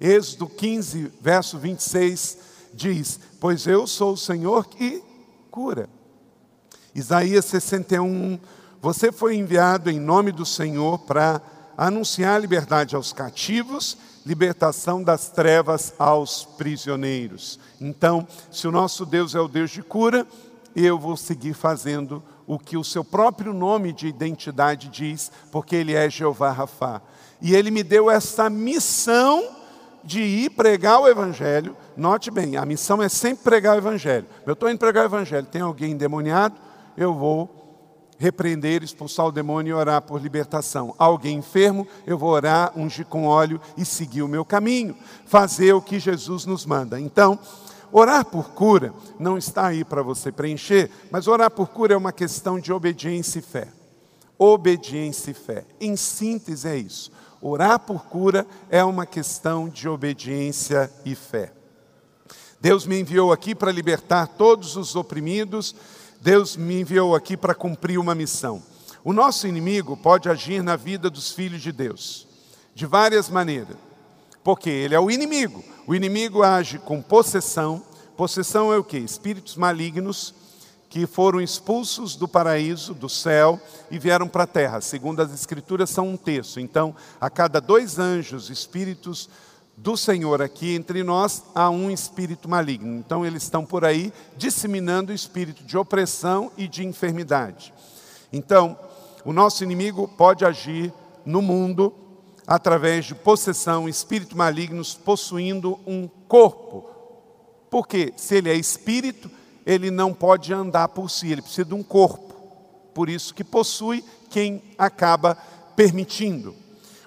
Êxodo 15, verso 26 diz: Pois eu sou o Senhor que cura. Isaías 61, você foi enviado em nome do Senhor para anunciar liberdade aos cativos, libertação das trevas aos prisioneiros. Então, se o nosso Deus é o Deus de cura, eu vou seguir fazendo o que o seu próprio nome de identidade diz, porque ele é Jeová Rafá. E ele me deu essa missão de ir pregar o evangelho. Note bem, a missão é sempre pregar o evangelho. Eu estou indo pregar o evangelho, tem alguém endemoniado, eu vou repreender, expulsar o demônio e orar por libertação. Alguém enfermo, eu vou orar, ungir com óleo e seguir o meu caminho, fazer o que Jesus nos manda. Então, orar por cura não está aí para você preencher, mas orar por cura é uma questão de obediência e fé. Obediência e fé. Em síntese é isso. Orar por cura é uma questão de obediência e fé. Deus me enviou aqui para libertar todos os oprimidos, Deus me enviou aqui para cumprir uma missão. O nosso inimigo pode agir na vida dos filhos de Deus de várias maneiras, porque ele é o inimigo. O inimigo age com possessão. Possessão é o que? Espíritos malignos que foram expulsos do paraíso, do céu, e vieram para a terra. Segundo as Escrituras, são um terço. Então, a cada dois anjos, espíritos do Senhor aqui entre nós, há um espírito maligno. Então, eles estão por aí disseminando o espírito de opressão e de enfermidade. Então, o nosso inimigo pode agir no mundo através de possessão, espíritos malignos possuindo um corpo. Porque se ele é espírito, ele não pode andar por si, ele precisa de um corpo. Por isso que possui quem acaba permitindo.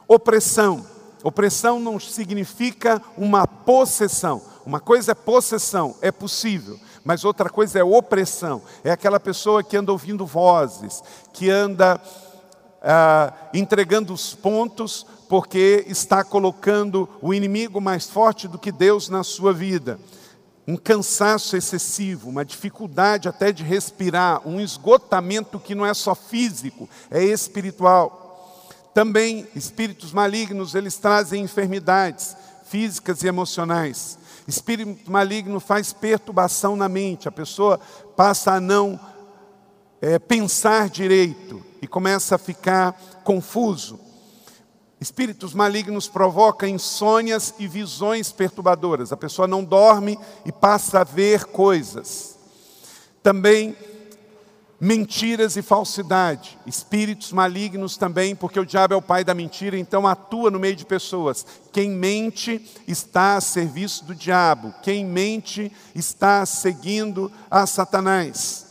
Opressão. Opressão não significa uma possessão. Uma coisa é possessão, é possível, mas outra coisa é opressão. É aquela pessoa que anda ouvindo vozes, que anda ah, entregando os pontos porque está colocando o inimigo mais forte do que Deus na sua vida um cansaço excessivo, uma dificuldade até de respirar, um esgotamento que não é só físico, é espiritual. Também espíritos malignos, eles trazem enfermidades físicas e emocionais. Espírito maligno faz perturbação na mente, a pessoa passa a não é, pensar direito e começa a ficar confuso. Espíritos malignos provocam insônias e visões perturbadoras. A pessoa não dorme e passa a ver coisas. Também mentiras e falsidade. Espíritos malignos também, porque o diabo é o pai da mentira, então atua no meio de pessoas. Quem mente está a serviço do diabo. Quem mente está seguindo a Satanás.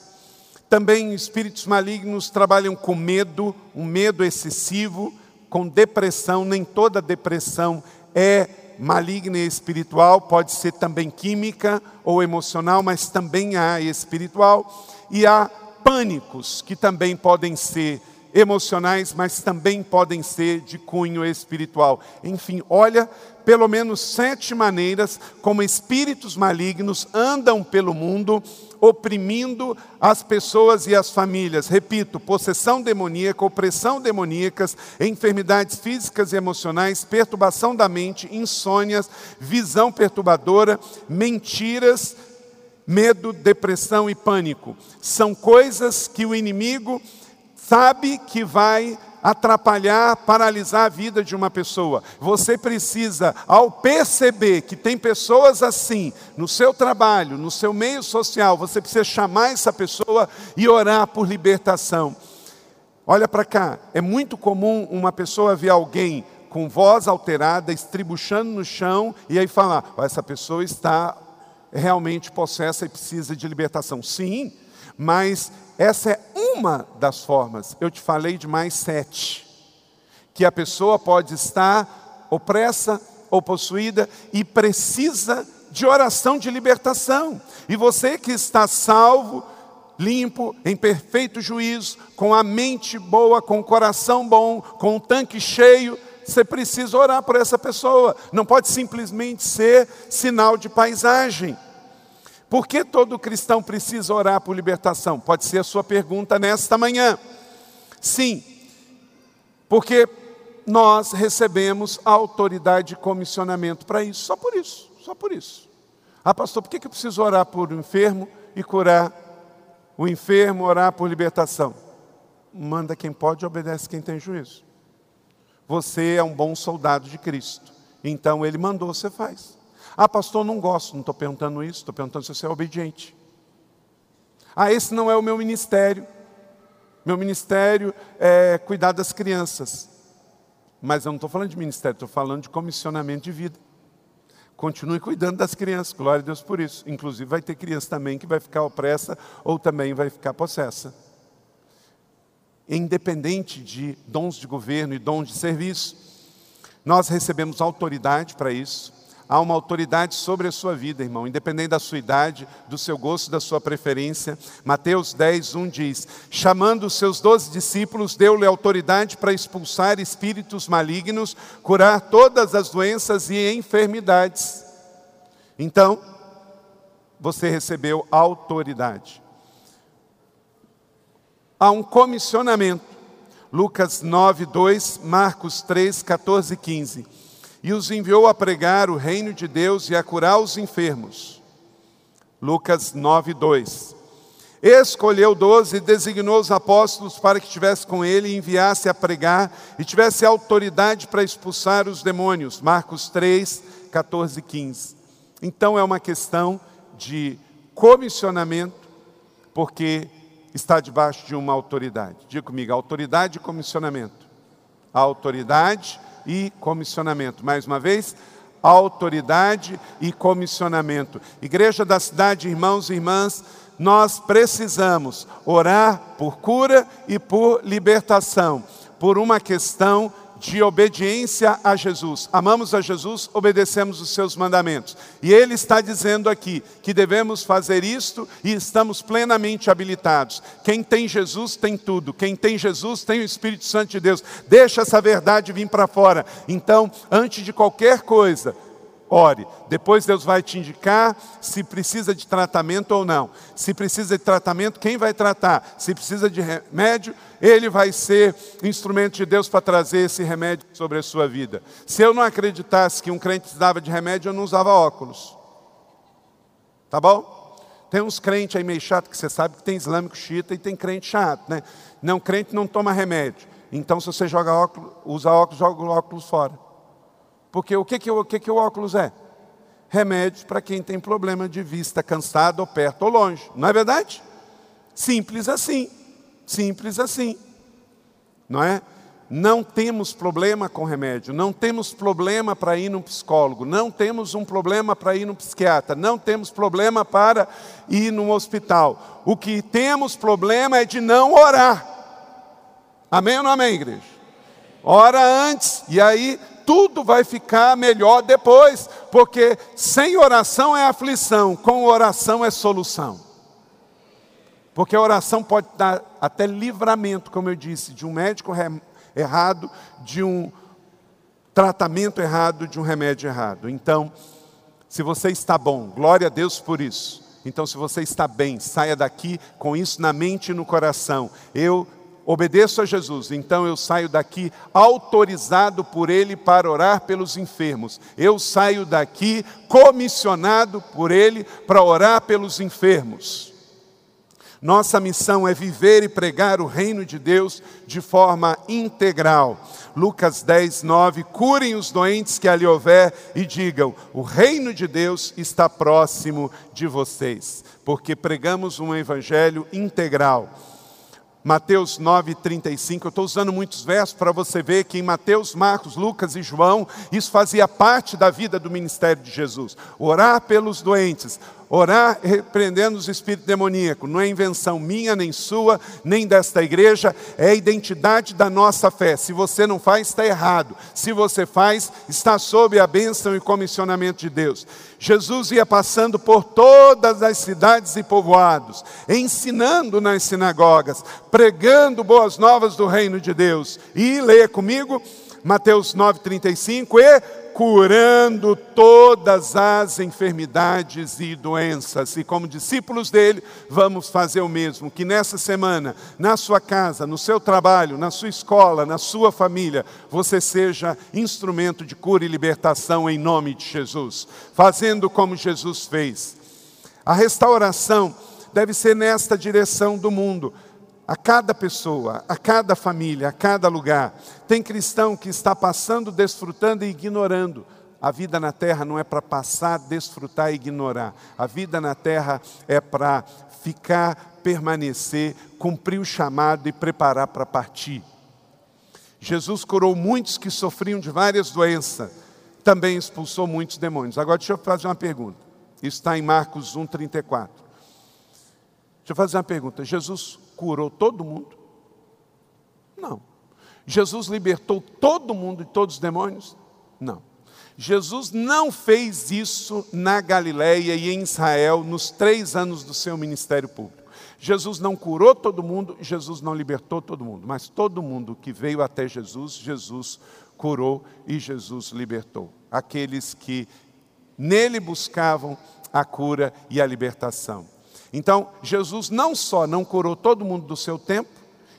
Também espíritos malignos trabalham com medo, um medo excessivo com depressão, nem toda depressão é maligna e espiritual, pode ser também química ou emocional, mas também há espiritual. E há pânicos que também podem ser emocionais, mas também podem ser de cunho espiritual. Enfim, olha pelo menos sete maneiras como espíritos malignos andam pelo mundo, oprimindo as pessoas e as famílias. Repito: possessão demoníaca, opressão demoníacas, enfermidades físicas e emocionais, perturbação da mente, insônias, visão perturbadora, mentiras, medo, depressão e pânico. São coisas que o inimigo sabe que vai atrapalhar, paralisar a vida de uma pessoa. Você precisa, ao perceber que tem pessoas assim no seu trabalho, no seu meio social, você precisa chamar essa pessoa e orar por libertação. Olha para cá, é muito comum uma pessoa ver alguém com voz alterada, estribuchando no chão, e aí falar: oh, essa pessoa está realmente possessa e precisa de libertação. Sim, mas essa é uma das formas. Eu te falei de mais sete. Que a pessoa pode estar opressa ou possuída e precisa de oração de libertação. E você que está salvo, limpo, em perfeito juízo, com a mente boa, com o coração bom, com o tanque cheio, você precisa orar por essa pessoa. Não pode simplesmente ser sinal de paisagem. Por que todo cristão precisa orar por libertação? Pode ser a sua pergunta nesta manhã. Sim, porque nós recebemos autoridade e comissionamento para isso, só por isso, só por isso. Ah, pastor, por que eu preciso orar por um enfermo e curar o enfermo, orar por libertação? Manda quem pode, obedece quem tem juízo. Você é um bom soldado de Cristo. Então ele mandou, você faz. Ah, pastor, não gosto, não estou perguntando isso, estou perguntando se você é obediente. Ah, esse não é o meu ministério. Meu ministério é cuidar das crianças. Mas eu não estou falando de ministério, estou falando de comissionamento de vida. Continue cuidando das crianças, glória a Deus por isso. Inclusive, vai ter criança também que vai ficar opressa ou também vai ficar possessa. Independente de dons de governo e dons de serviço, nós recebemos autoridade para isso. Há uma autoridade sobre a sua vida, irmão, independente da sua idade, do seu gosto, da sua preferência. Mateus 10, 1 diz: Chamando os seus doze discípulos, deu-lhe autoridade para expulsar espíritos malignos, curar todas as doenças e enfermidades. Então, você recebeu autoridade. Há um comissionamento. Lucas 9, 2, Marcos 3, 14 e 15 e os enviou a pregar o reino de Deus e a curar os enfermos. Lucas 9, 2. Escolheu doze e designou os apóstolos para que estivesse com ele e enviasse a pregar e tivesse autoridade para expulsar os demônios. Marcos 3, 14 e 15. Então é uma questão de comissionamento, porque está debaixo de uma autoridade. Diga comigo, autoridade e comissionamento. A autoridade e comissionamento. Mais uma vez, autoridade e comissionamento. Igreja da cidade, irmãos e irmãs, nós precisamos orar por cura e por libertação, por uma questão de obediência a Jesus. Amamos a Jesus, obedecemos os seus mandamentos. E ele está dizendo aqui que devemos fazer isto e estamos plenamente habilitados. Quem tem Jesus tem tudo. Quem tem Jesus tem o Espírito Santo de Deus. Deixa essa verdade vir para fora. Então, antes de qualquer coisa, ore. Depois Deus vai te indicar se precisa de tratamento ou não. Se precisa de tratamento, quem vai tratar? Se precisa de remédio, ele vai ser instrumento de Deus para trazer esse remédio sobre a sua vida. Se eu não acreditasse que um crente precisava de remédio, eu não usava óculos. Tá bom? Tem uns crentes aí meio chato que você sabe que tem islâmico chita e tem crente chato, né? Não, crente não toma remédio. Então, se você joga óculos, usa óculos, joga o óculos fora. Porque o que, que, o, que, que o óculos é? Remédios para quem tem problema de vista, cansado, ou perto ou longe. Não é verdade? Simples assim. Simples assim. Não é? Não temos problema com remédio, não temos problema para ir no psicólogo, não temos um problema para ir no psiquiatra, não temos problema para ir no hospital. O que temos problema é de não orar. Amém ou não amém, igreja? Ora antes, e aí tudo vai ficar melhor depois, porque sem oração é aflição, com oração é solução. Porque a oração pode dar até livramento, como eu disse, de um médico errado, de um tratamento errado, de um remédio errado. Então, se você está bom, glória a Deus por isso. Então, se você está bem, saia daqui com isso na mente e no coração. Eu obedeço a Jesus, então eu saio daqui autorizado por Ele para orar pelos enfermos. Eu saio daqui comissionado por Ele para orar pelos enfermos. Nossa missão é viver e pregar o reino de Deus de forma integral. Lucas 10, 9: Curem os doentes que ali houver e digam: o reino de Deus está próximo de vocês, porque pregamos um evangelho integral Mateus 9,35. Eu estou usando muitos versos para você ver que em Mateus, Marcos, Lucas e João, isso fazia parte da vida do ministério de Jesus. Orar pelos doentes, Orar repreendendo os espíritos demoníacos não é invenção minha, nem sua, nem desta igreja, é a identidade da nossa fé. Se você não faz, está errado. Se você faz, está sob a bênção e comissionamento de Deus. Jesus ia passando por todas as cidades e povoados, ensinando nas sinagogas, pregando boas novas do reino de Deus. E leia comigo, Mateus 9,35, e curando todas as enfermidades e doenças. E como discípulos dele, vamos fazer o mesmo. Que nessa semana, na sua casa, no seu trabalho, na sua escola, na sua família, você seja instrumento de cura e libertação em nome de Jesus, fazendo como Jesus fez. A restauração deve ser nesta direção do mundo a cada pessoa, a cada família, a cada lugar. Tem cristão que está passando, desfrutando e ignorando. A vida na terra não é para passar, desfrutar e ignorar. A vida na terra é para ficar, permanecer, cumprir o chamado e preparar para partir. Jesus curou muitos que sofriam de várias doenças, também expulsou muitos demônios. Agora deixa eu fazer uma pergunta. Isso está em Marcos 1,34. Deixa eu fazer uma pergunta. Jesus curou todo mundo? Não. Jesus libertou todo mundo de todos os demônios? Não. Jesus não fez isso na Galiléia e em Israel nos três anos do seu ministério público. Jesus não curou todo mundo, Jesus não libertou todo mundo, mas todo mundo que veio até Jesus, Jesus curou e Jesus libertou. Aqueles que nele buscavam a cura e a libertação. Então, Jesus não só não curou todo mundo do seu tempo,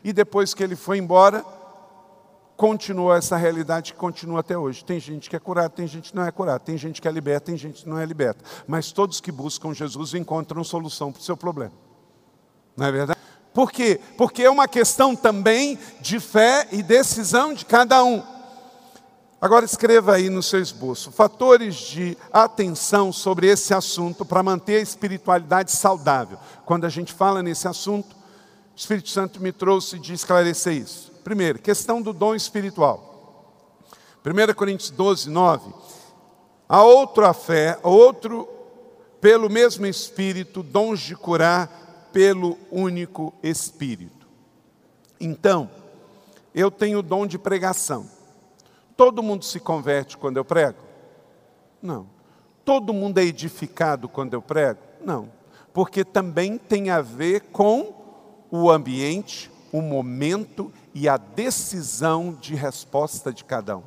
e depois que ele foi embora, continuou essa realidade que continua até hoje. Tem gente que é curada, tem gente que não é curada, tem gente que é liberta, tem gente que não é liberta. Mas todos que buscam Jesus encontram solução para o seu problema. Não é verdade? Por quê? Porque é uma questão também de fé e decisão de cada um. Agora escreva aí no seu esboço fatores de atenção sobre esse assunto para manter a espiritualidade saudável. Quando a gente fala nesse assunto, o Espírito Santo me trouxe de esclarecer isso. Primeiro, questão do dom espiritual. 1 Coríntios 12, 9. Há outra fé, outro, pelo mesmo Espírito, dons de curar pelo único Espírito. Então, eu tenho o dom de pregação. Todo mundo se converte quando eu prego? Não. Todo mundo é edificado quando eu prego? Não. Porque também tem a ver com o ambiente, o momento e a decisão de resposta de cada um.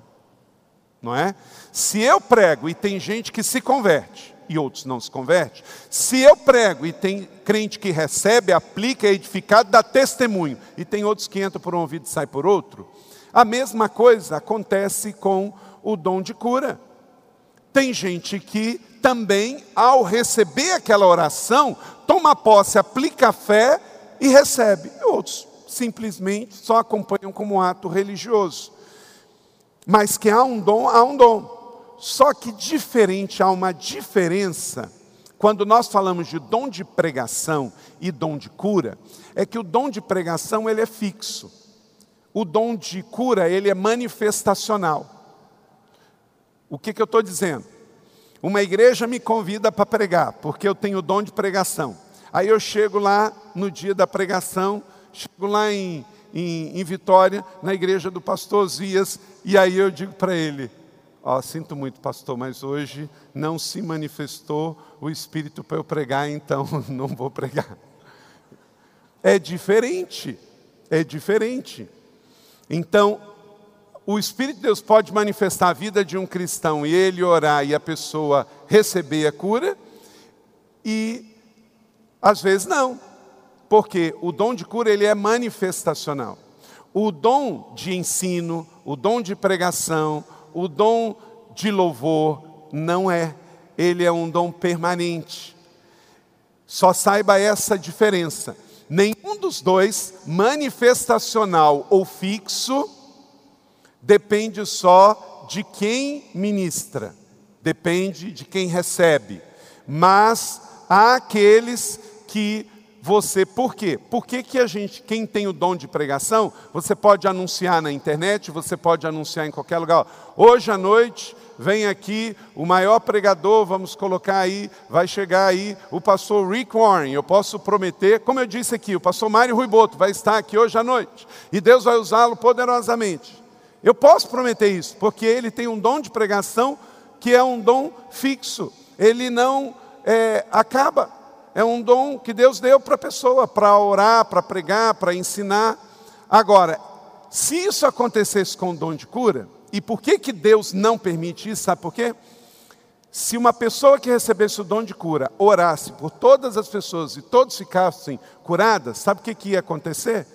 Não é? Se eu prego e tem gente que se converte e outros não se converte, se eu prego e tem crente que recebe, aplica, é edificado, dá testemunho, e tem outros que entram por um ouvido e sai por outro, a mesma coisa acontece com o dom de cura. Tem gente que também, ao receber aquela oração, toma posse, aplica a fé e recebe. E outros simplesmente só acompanham como ato religioso. Mas que há um dom, há um dom. Só que diferente, há uma diferença quando nós falamos de dom de pregação e dom de cura, é que o dom de pregação ele é fixo o dom de cura, ele é manifestacional. O que, que eu estou dizendo? Uma igreja me convida para pregar, porque eu tenho o dom de pregação. Aí eu chego lá no dia da pregação, chego lá em, em, em Vitória, na igreja do pastor Zias, e aí eu digo para ele: Ó, oh, sinto muito, pastor, mas hoje não se manifestou o Espírito para eu pregar, então não vou pregar. É diferente, é diferente. Então, o Espírito de Deus pode manifestar a vida de um cristão e ele orar e a pessoa receber a cura, e às vezes não, porque o dom de cura ele é manifestacional. O dom de ensino, o dom de pregação, o dom de louvor não é, ele é um dom permanente. Só saiba essa diferença. Nenhum dos dois, manifestacional ou fixo, depende só de quem ministra, depende de quem recebe. Mas há aqueles que você, por quê? Por que, que a gente, quem tem o dom de pregação, você pode anunciar na internet, você pode anunciar em qualquer lugar. Hoje à noite vem aqui o maior pregador, vamos colocar aí, vai chegar aí o pastor Rick Warren. Eu posso prometer, como eu disse aqui, o pastor Mário Ruiboto vai estar aqui hoje à noite e Deus vai usá-lo poderosamente. Eu posso prometer isso, porque ele tem um dom de pregação que é um dom fixo, ele não é, acaba, é um dom que Deus deu para a pessoa, para orar, para pregar, para ensinar. Agora, se isso acontecesse com o dom de cura, E por que, que Deus não permite isso? Sabe por quê? Se uma pessoa que recebesse o dom de cura orasse por todas as pessoas e todos ficassem curadas, sabe o que, que ia acontecer?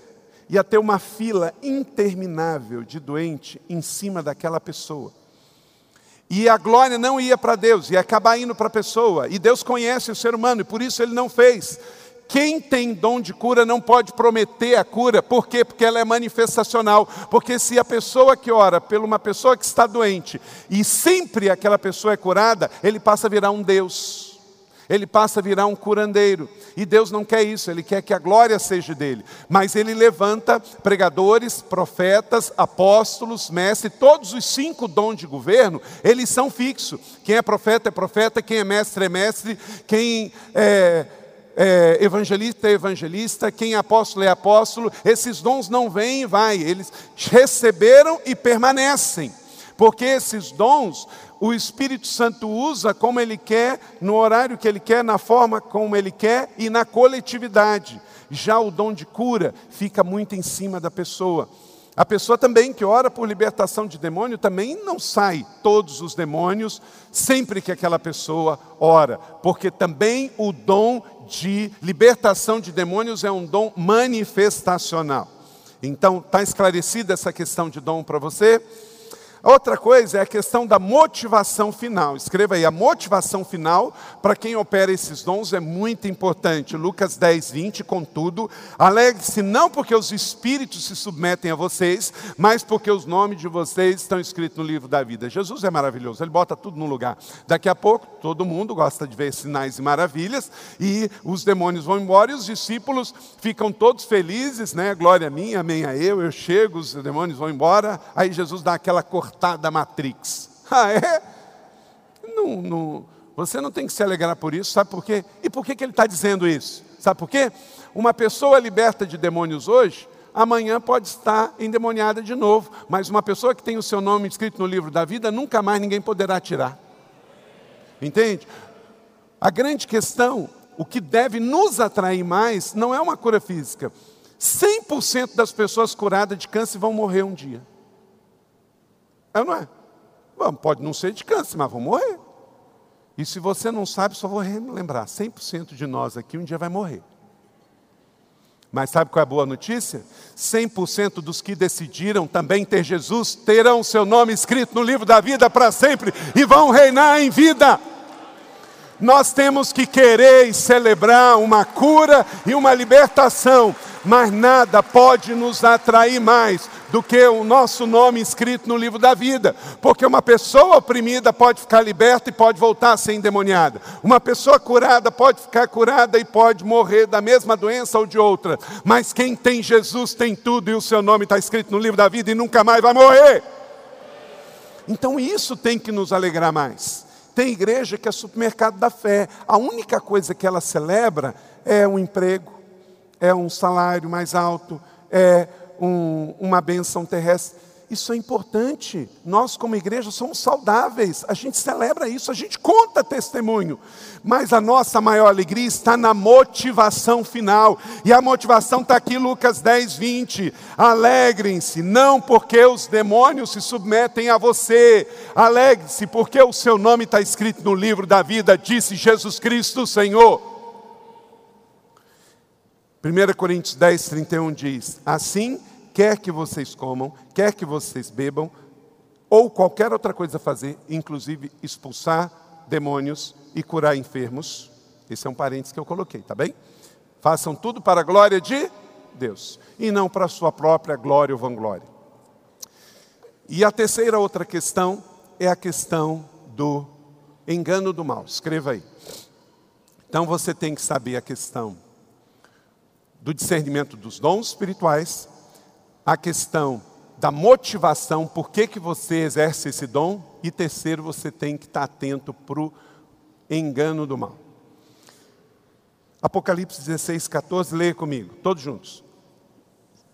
Ia ter uma fila interminável de doente em cima daquela pessoa. E a glória não ia para Deus, ia acabar indo para a pessoa. E Deus conhece o ser humano e por isso ele não fez. Quem tem dom de cura não pode prometer a cura, por quê? Porque ela é manifestacional. Porque se a pessoa que ora por uma pessoa que está doente e sempre aquela pessoa é curada, ele passa a virar um Deus, ele passa a virar um curandeiro. E Deus não quer isso, Ele quer que a glória seja dele. Mas Ele levanta pregadores, profetas, apóstolos, mestres, todos os cinco dons de governo, eles são fixos. Quem é profeta é profeta, quem é mestre é mestre, quem é é, evangelista é evangelista, quem é apóstolo é apóstolo, esses dons não vêm e vai, eles receberam e permanecem, porque esses dons o Espírito Santo usa como ele quer, no horário que ele quer, na forma como ele quer e na coletividade. Já o dom de cura fica muito em cima da pessoa. A pessoa também que ora por libertação de demônio também não sai todos os demônios sempre que aquela pessoa ora, porque também o dom de libertação de demônios é um dom manifestacional. Então, está esclarecida essa questão de dom para você? Outra coisa é a questão da motivação final. Escreva aí, a motivação final para quem opera esses dons é muito importante. Lucas 10, 20, contudo, alegre-se não porque os espíritos se submetem a vocês, mas porque os nomes de vocês estão escritos no livro da vida. Jesus é maravilhoso, ele bota tudo no lugar. Daqui a pouco, todo mundo gosta de ver sinais e maravilhas, e os demônios vão embora e os discípulos ficam todos felizes, né? Glória a mim, amém a eu, eu chego, os demônios vão embora. Aí Jesus dá aquela cortada da Matrix. Ah, é? Não, não, você não tem que se alegrar por isso, sabe por quê? E por que, que ele está dizendo isso? Sabe por quê? Uma pessoa liberta de demônios hoje, amanhã pode estar endemoniada de novo, mas uma pessoa que tem o seu nome escrito no livro da vida, nunca mais ninguém poderá tirar. Entende? A grande questão, o que deve nos atrair mais, não é uma cura física. 100% das pessoas curadas de câncer vão morrer um dia. É não é? Bom, pode não ser de câncer, mas vão morrer. E se você não sabe, só vou lembrar: 100% de nós aqui um dia vai morrer. Mas sabe qual é a boa notícia? 100% dos que decidiram também ter Jesus terão seu nome escrito no livro da vida para sempre e vão reinar em vida. Nós temos que querer e celebrar uma cura e uma libertação, mas nada pode nos atrair mais do que o nosso nome escrito no livro da vida, porque uma pessoa oprimida pode ficar liberta e pode voltar a ser endemoniada. Uma pessoa curada pode ficar curada e pode morrer da mesma doença ou de outra. Mas quem tem Jesus tem tudo e o seu nome está escrito no livro da vida e nunca mais vai morrer. Então isso tem que nos alegrar mais. Tem igreja que é supermercado da fé. A única coisa que ela celebra é um emprego, é um salário mais alto, é um, uma benção terrestre. Isso é importante. Nós, como igreja, somos saudáveis. A gente celebra isso, a gente conta testemunho. Mas a nossa maior alegria está na motivação final. E a motivação está aqui, Lucas 10, 20. Alegrem-se, não porque os demônios se submetem a você. Alegre-se, porque o seu nome está escrito no livro da vida, disse Jesus Cristo, Senhor. 1 Coríntios 10, 31 diz: Assim quer que vocês comam, quer que vocês bebam, ou qualquer outra coisa fazer, inclusive expulsar demônios e curar enfermos. Esse é um parênteses que eu coloquei, tá bem? Façam tudo para a glória de Deus e não para a sua própria glória ou vanglória. E a terceira outra questão é a questão do engano do mal. Escreva aí. Então você tem que saber a questão do discernimento dos dons espirituais a questão da motivação, por que, que você exerce esse dom, e terceiro, você tem que estar atento para o engano do mal. Apocalipse 16, 14, leia comigo, todos juntos.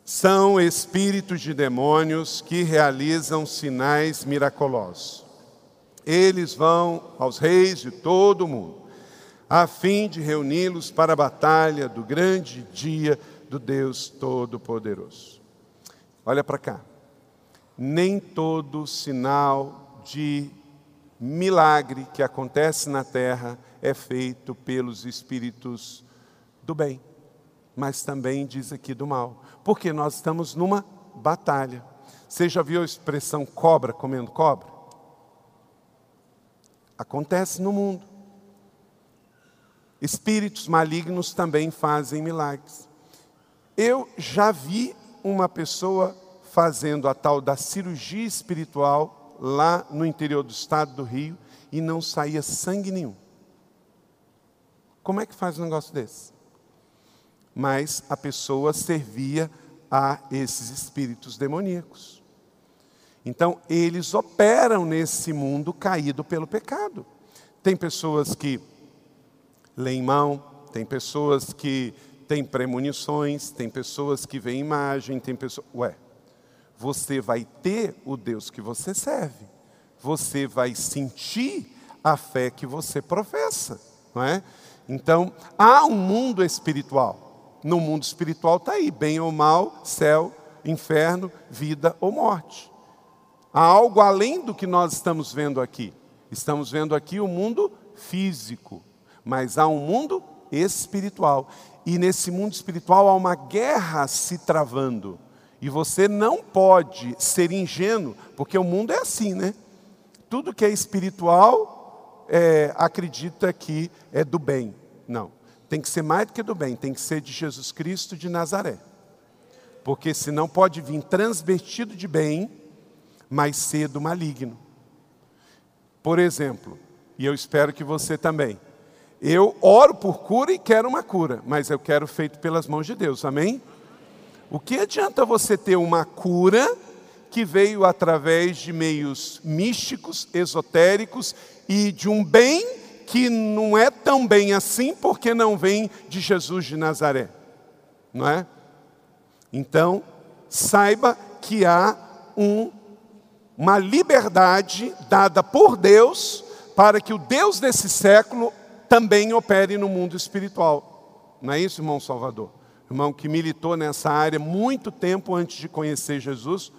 São espíritos de demônios que realizam sinais miraculosos. Eles vão aos reis de todo o mundo, a fim de reuni-los para a batalha do grande dia do Deus Todo-Poderoso. Olha para cá. nem todo sinal de milagre que acontece na terra é feito pelos espíritos do bem, mas também diz aqui do mal, porque nós estamos numa batalha. Você já viu a expressão cobra comendo cobra? Acontece no mundo. Espíritos malignos também fazem milagres. Eu já vi uma pessoa fazendo a tal da cirurgia espiritual lá no interior do estado do Rio e não saía sangue nenhum. Como é que faz um negócio desse? Mas a pessoa servia a esses espíritos demoníacos. Então, eles operam nesse mundo caído pelo pecado. Tem pessoas que leem mão, tem pessoas que têm premonições, tem pessoas que veem imagem, tem pessoas. Ué, você vai ter o Deus que você serve, você vai sentir a fé que você professa, não é? Então, há um mundo espiritual. No mundo espiritual está aí, bem ou mal, céu, inferno, vida ou morte. Há algo além do que nós estamos vendo aqui. Estamos vendo aqui o mundo físico, mas há um mundo espiritual. E nesse mundo espiritual há uma guerra se travando. E você não pode ser ingênuo, porque o mundo é assim, né? Tudo que é espiritual é, acredita que é do bem. Não. Tem que ser mais do que do bem, tem que ser de Jesus Cristo de Nazaré. Porque senão pode vir transvestido de bem mais cedo maligno. Por exemplo, e eu espero que você também. Eu oro por cura e quero uma cura, mas eu quero feito pelas mãos de Deus, amém? O que adianta você ter uma cura que veio através de meios místicos, esotéricos e de um bem que não é tão bem assim porque não vem de Jesus de Nazaré, não é? Então, saiba que há um uma liberdade dada por Deus para que o Deus desse século também opere no mundo espiritual. Não é isso, irmão Salvador? Irmão que militou nessa área muito tempo antes de conhecer Jesus.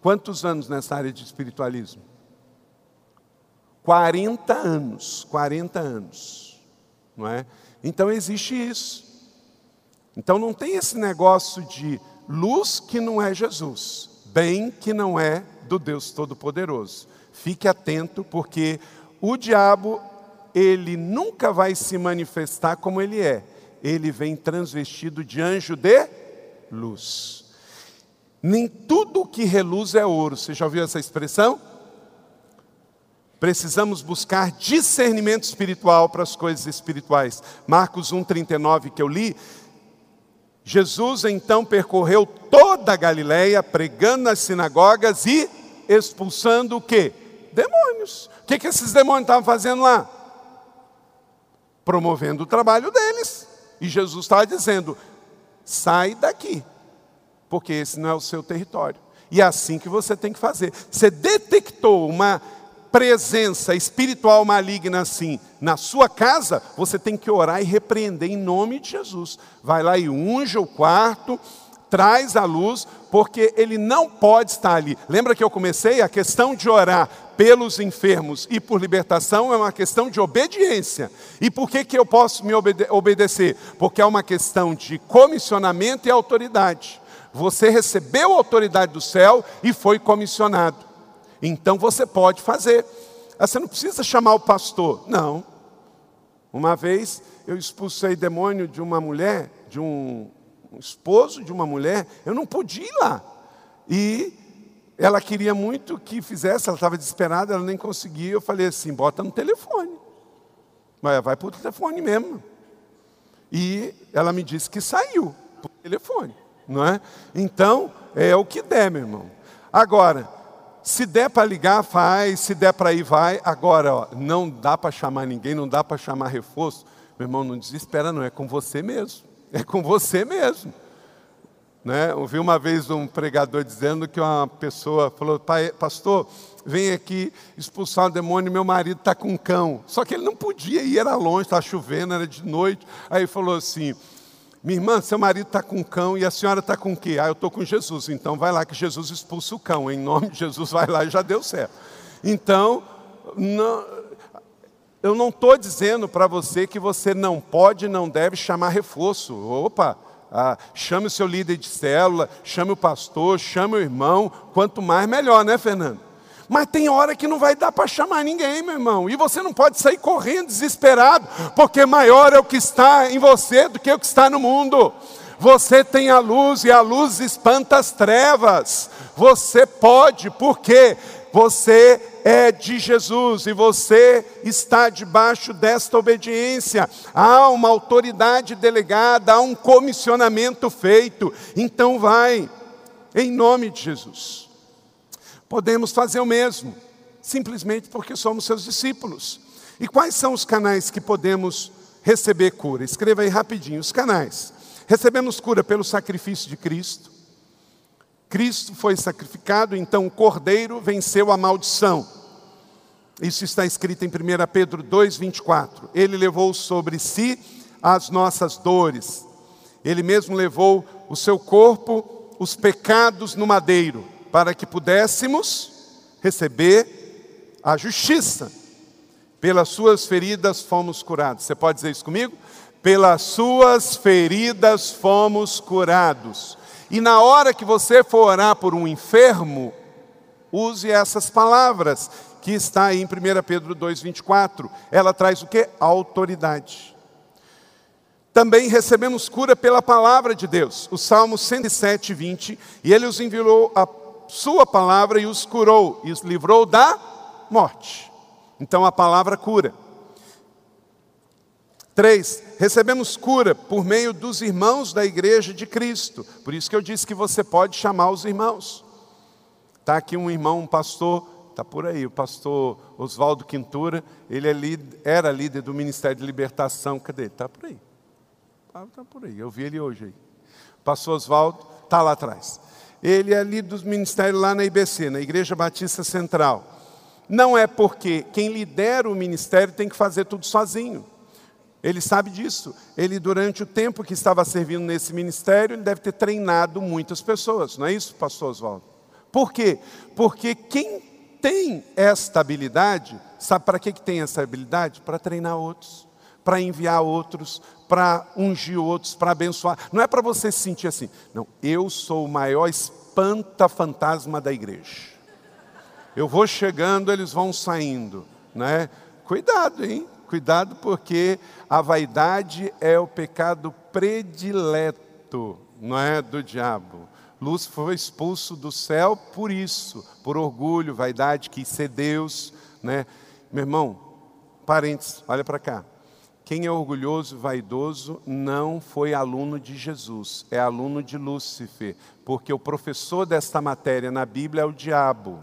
Quantos anos nessa área de espiritualismo? 40 anos, 40 anos, não é? Então existe isso. Então não tem esse negócio de luz que não é Jesus, bem que não é do Deus Todo-Poderoso. Fique atento, porque o diabo, ele nunca vai se manifestar como ele é. Ele vem transvestido de anjo de luz. Nem tudo que reluz é ouro. Você já ouviu essa expressão? Precisamos buscar discernimento espiritual para as coisas espirituais. Marcos 1,39 que eu li, Jesus então percorreu toda a Galileia, pregando nas sinagogas e expulsando o quê? Demônios. O que, que esses demônios estavam fazendo lá? Promovendo o trabalho deles. E Jesus estava dizendo: sai daqui, porque esse não é o seu território. E é assim que você tem que fazer. Você detectou uma presença espiritual maligna assim na sua casa, você tem que orar e repreender em nome de Jesus. Vai lá e unja o quarto, traz a luz, porque ele não pode estar ali. Lembra que eu comecei? A questão de orar pelos enfermos e por libertação é uma questão de obediência. E por que, que eu posso me obede obedecer? Porque é uma questão de comissionamento e autoridade. Você recebeu a autoridade do céu e foi comissionado. Então você pode fazer. Ah, você não precisa chamar o pastor. Não. Uma vez eu expulsei demônio de uma mulher, de um esposo de uma mulher, eu não podia ir lá. E ela queria muito que fizesse, ela estava desesperada, ela nem conseguia. Eu falei assim: bota no telefone. Mas vai para o telefone mesmo. E ela me disse que saiu por telefone, não é? Então, é o que der, meu irmão. Agora, se der para ligar, faz, se der para ir, vai. Agora, ó, não dá para chamar ninguém, não dá para chamar reforço. Meu irmão, não desespera, não, é com você mesmo. É com você mesmo. Né? Ouvi uma vez um pregador dizendo que uma pessoa falou: Pastor, vem aqui expulsar o demônio, meu marido está com um cão. Só que ele não podia ir, era longe, estava chovendo, era de noite. Aí falou assim: Minha irmã, seu marido está com cão e a senhora está com o quê? Ah, eu estou com Jesus. Então vai lá que Jesus expulsa o cão. Em nome de Jesus, vai lá e já deu certo. Então, não, eu não estou dizendo para você que você não pode, não deve chamar reforço. Opa, ah, chame o seu líder de célula, chame o pastor, chame o irmão. Quanto mais, melhor, né, Fernando? Mas tem hora que não vai dar para chamar ninguém, meu irmão. E você não pode sair correndo desesperado, porque maior é o que está em você do que o que está no mundo. Você tem a luz e a luz espanta as trevas. Você pode, porque você é de Jesus e você está debaixo desta obediência. Há uma autoridade delegada, há um comissionamento feito. Então vai, em nome de Jesus podemos fazer o mesmo, simplesmente porque somos seus discípulos. E quais são os canais que podemos receber cura? Escreva aí rapidinho os canais. Recebemos cura pelo sacrifício de Cristo. Cristo foi sacrificado, então o cordeiro venceu a maldição. Isso está escrito em 1 Pedro 2,24. Ele levou sobre si as nossas dores. Ele mesmo levou o seu corpo, os pecados no madeiro para que pudéssemos receber a justiça. Pelas suas feridas fomos curados. Você pode dizer isso comigo? Pelas suas feridas fomos curados. E na hora que você for orar por um enfermo, use essas palavras que está em 1 Pedro 2,24. Ela traz o que? Autoridade. Também recebemos cura pela palavra de Deus. O Salmo 107, 20. E ele os enviou a sua palavra e os curou, e os livrou da morte. Então a palavra cura. Três, recebemos cura por meio dos irmãos da igreja de Cristo. Por isso que eu disse que você pode chamar os irmãos. Está aqui um irmão, um pastor, está por aí, o pastor Oswaldo Quintura, ele é líder, era líder do Ministério de Libertação. Cadê? Está por aí. Está tá por aí, eu vi ele hoje aí. pastor Oswaldo está lá atrás ele é ali dos ministérios lá na IBC, na Igreja Batista Central. Não é porque quem lidera o ministério tem que fazer tudo sozinho. Ele sabe disso. Ele, durante o tempo que estava servindo nesse ministério, ele deve ter treinado muitas pessoas. Não é isso, pastor Oswaldo? Por quê? Porque quem tem esta habilidade, sabe para que, tem essa habilidade? Para treinar outros, para enviar outros, para ungir outros, para abençoar. Não é para você se sentir assim. Não, eu sou o maior espanta-fantasma da igreja. Eu vou chegando, eles vão saindo, né? Cuidado, hein? Cuidado porque a vaidade é o pecado predileto, não é do diabo. Lúcifer foi expulso do céu por isso, por orgulho, vaidade, quis ser Deus, né? Meu irmão, parentes, olha para cá. Quem é orgulhoso vaidoso não foi aluno de Jesus, é aluno de Lúcifer, porque o professor desta matéria na Bíblia é o diabo.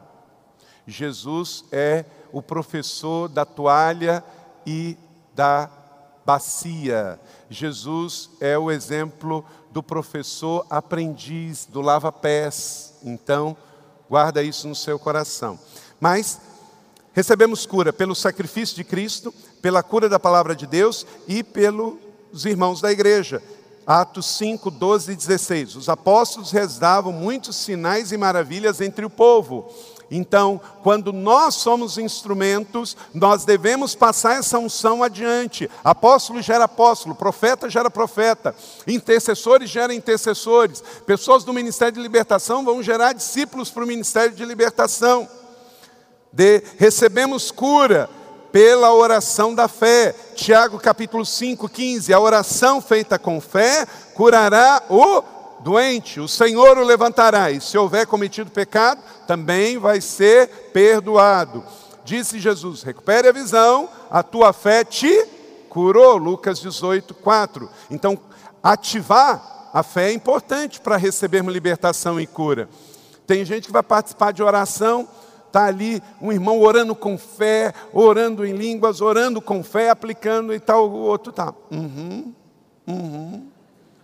Jesus é o professor da toalha e da bacia. Jesus é o exemplo do professor aprendiz, do lava-pés. Então, guarda isso no seu coração. Mas recebemos cura pelo sacrifício de Cristo, pela cura da palavra de Deus e pelos irmãos da igreja. Atos 5, 12 e 16. Os apóstolos rezavam muitos sinais e maravilhas entre o povo. Então, quando nós somos instrumentos, nós devemos passar essa unção adiante. Apóstolo gera apóstolo, profeta gera profeta, intercessores geram intercessores, pessoas do ministério de libertação vão gerar discípulos para o ministério de libertação. De, recebemos cura pela oração da fé. Tiago capítulo 5, 15. A oração feita com fé curará o doente, o Senhor o levantará, e se houver cometido pecado, também vai ser perdoado. Disse Jesus: recupere a visão, a tua fé te curou. Lucas 18, 4. Então, ativar a fé é importante para recebermos libertação e cura. Tem gente que vai participar de oração Está ali um irmão orando com fé, orando em línguas, orando com fé, aplicando e tal. O outro está. Uhum, uhum.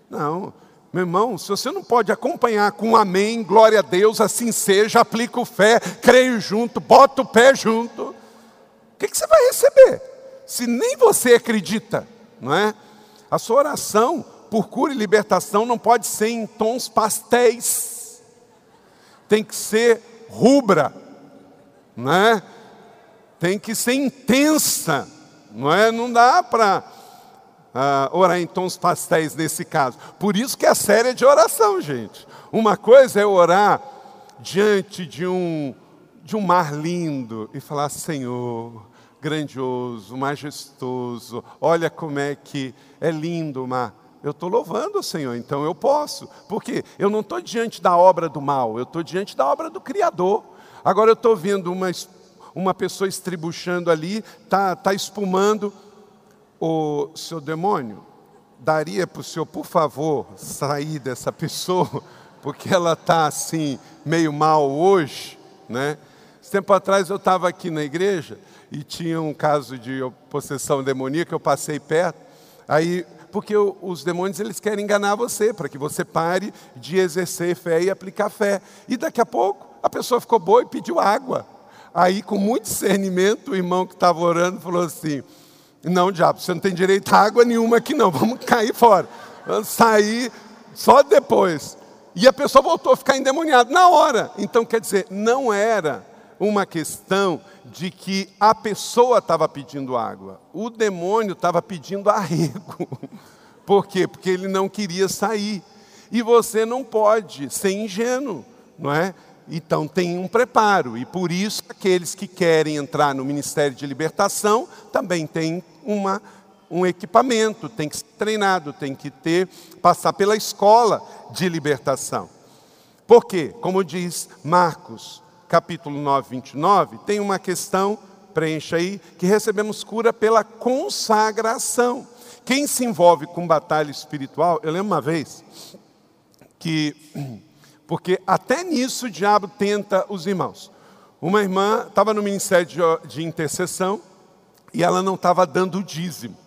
Não, meu irmão, se você não pode acompanhar com um amém, glória a Deus, assim seja, aplico fé, creio junto, bota o pé junto, o que, que você vai receber? Se nem você acredita, não é? A sua oração por cura e libertação não pode ser em tons pastéis. Tem que ser rubra, né? Tem que ser intensa, não é? Não dá para uh, orar em tons pastéis nesse caso. Por isso que é séria de oração, gente. Uma coisa é orar diante de um de um mar lindo e falar: Senhor, grandioso, majestoso, olha como é que é lindo o mar. Eu estou louvando o Senhor, então eu posso. Porque eu não estou diante da obra do mal, eu estou diante da obra do Criador. Agora eu estou vendo uma, uma pessoa estribuchando ali, está tá espumando. O seu demônio, daria para o senhor, por favor, sair dessa pessoa, porque ela está assim, meio mal hoje, né? Tempo atrás eu estava aqui na igreja e tinha um caso de possessão demoníaca, eu passei perto, aí porque os demônios eles querem enganar você, para que você pare de exercer fé e aplicar fé. E daqui a pouco a pessoa ficou boa e pediu água. Aí, com muito discernimento, o irmão que estava orando falou assim: Não, diabo, você não tem direito a água nenhuma aqui, não, vamos cair fora. Vamos sair só depois. E a pessoa voltou a ficar endemoniada na hora. Então, quer dizer, não era uma questão de que a pessoa estava pedindo água, o demônio estava pedindo arrego. Por quê? Porque ele não queria sair. E você não pode ser ingênuo, não é? Então tem um preparo, e por isso aqueles que querem entrar no Ministério de Libertação também têm uma, um equipamento, tem que ser treinado, tem que ter, passar pela escola de libertação. Por quê? Como diz Marcos, capítulo 9, 29, tem uma questão, preencha aí, que recebemos cura pela consagração. Quem se envolve com batalha espiritual, eu lembro uma vez que, porque até nisso o diabo tenta os irmãos. Uma irmã estava no ministério de, de intercessão e ela não estava dando o dízimo.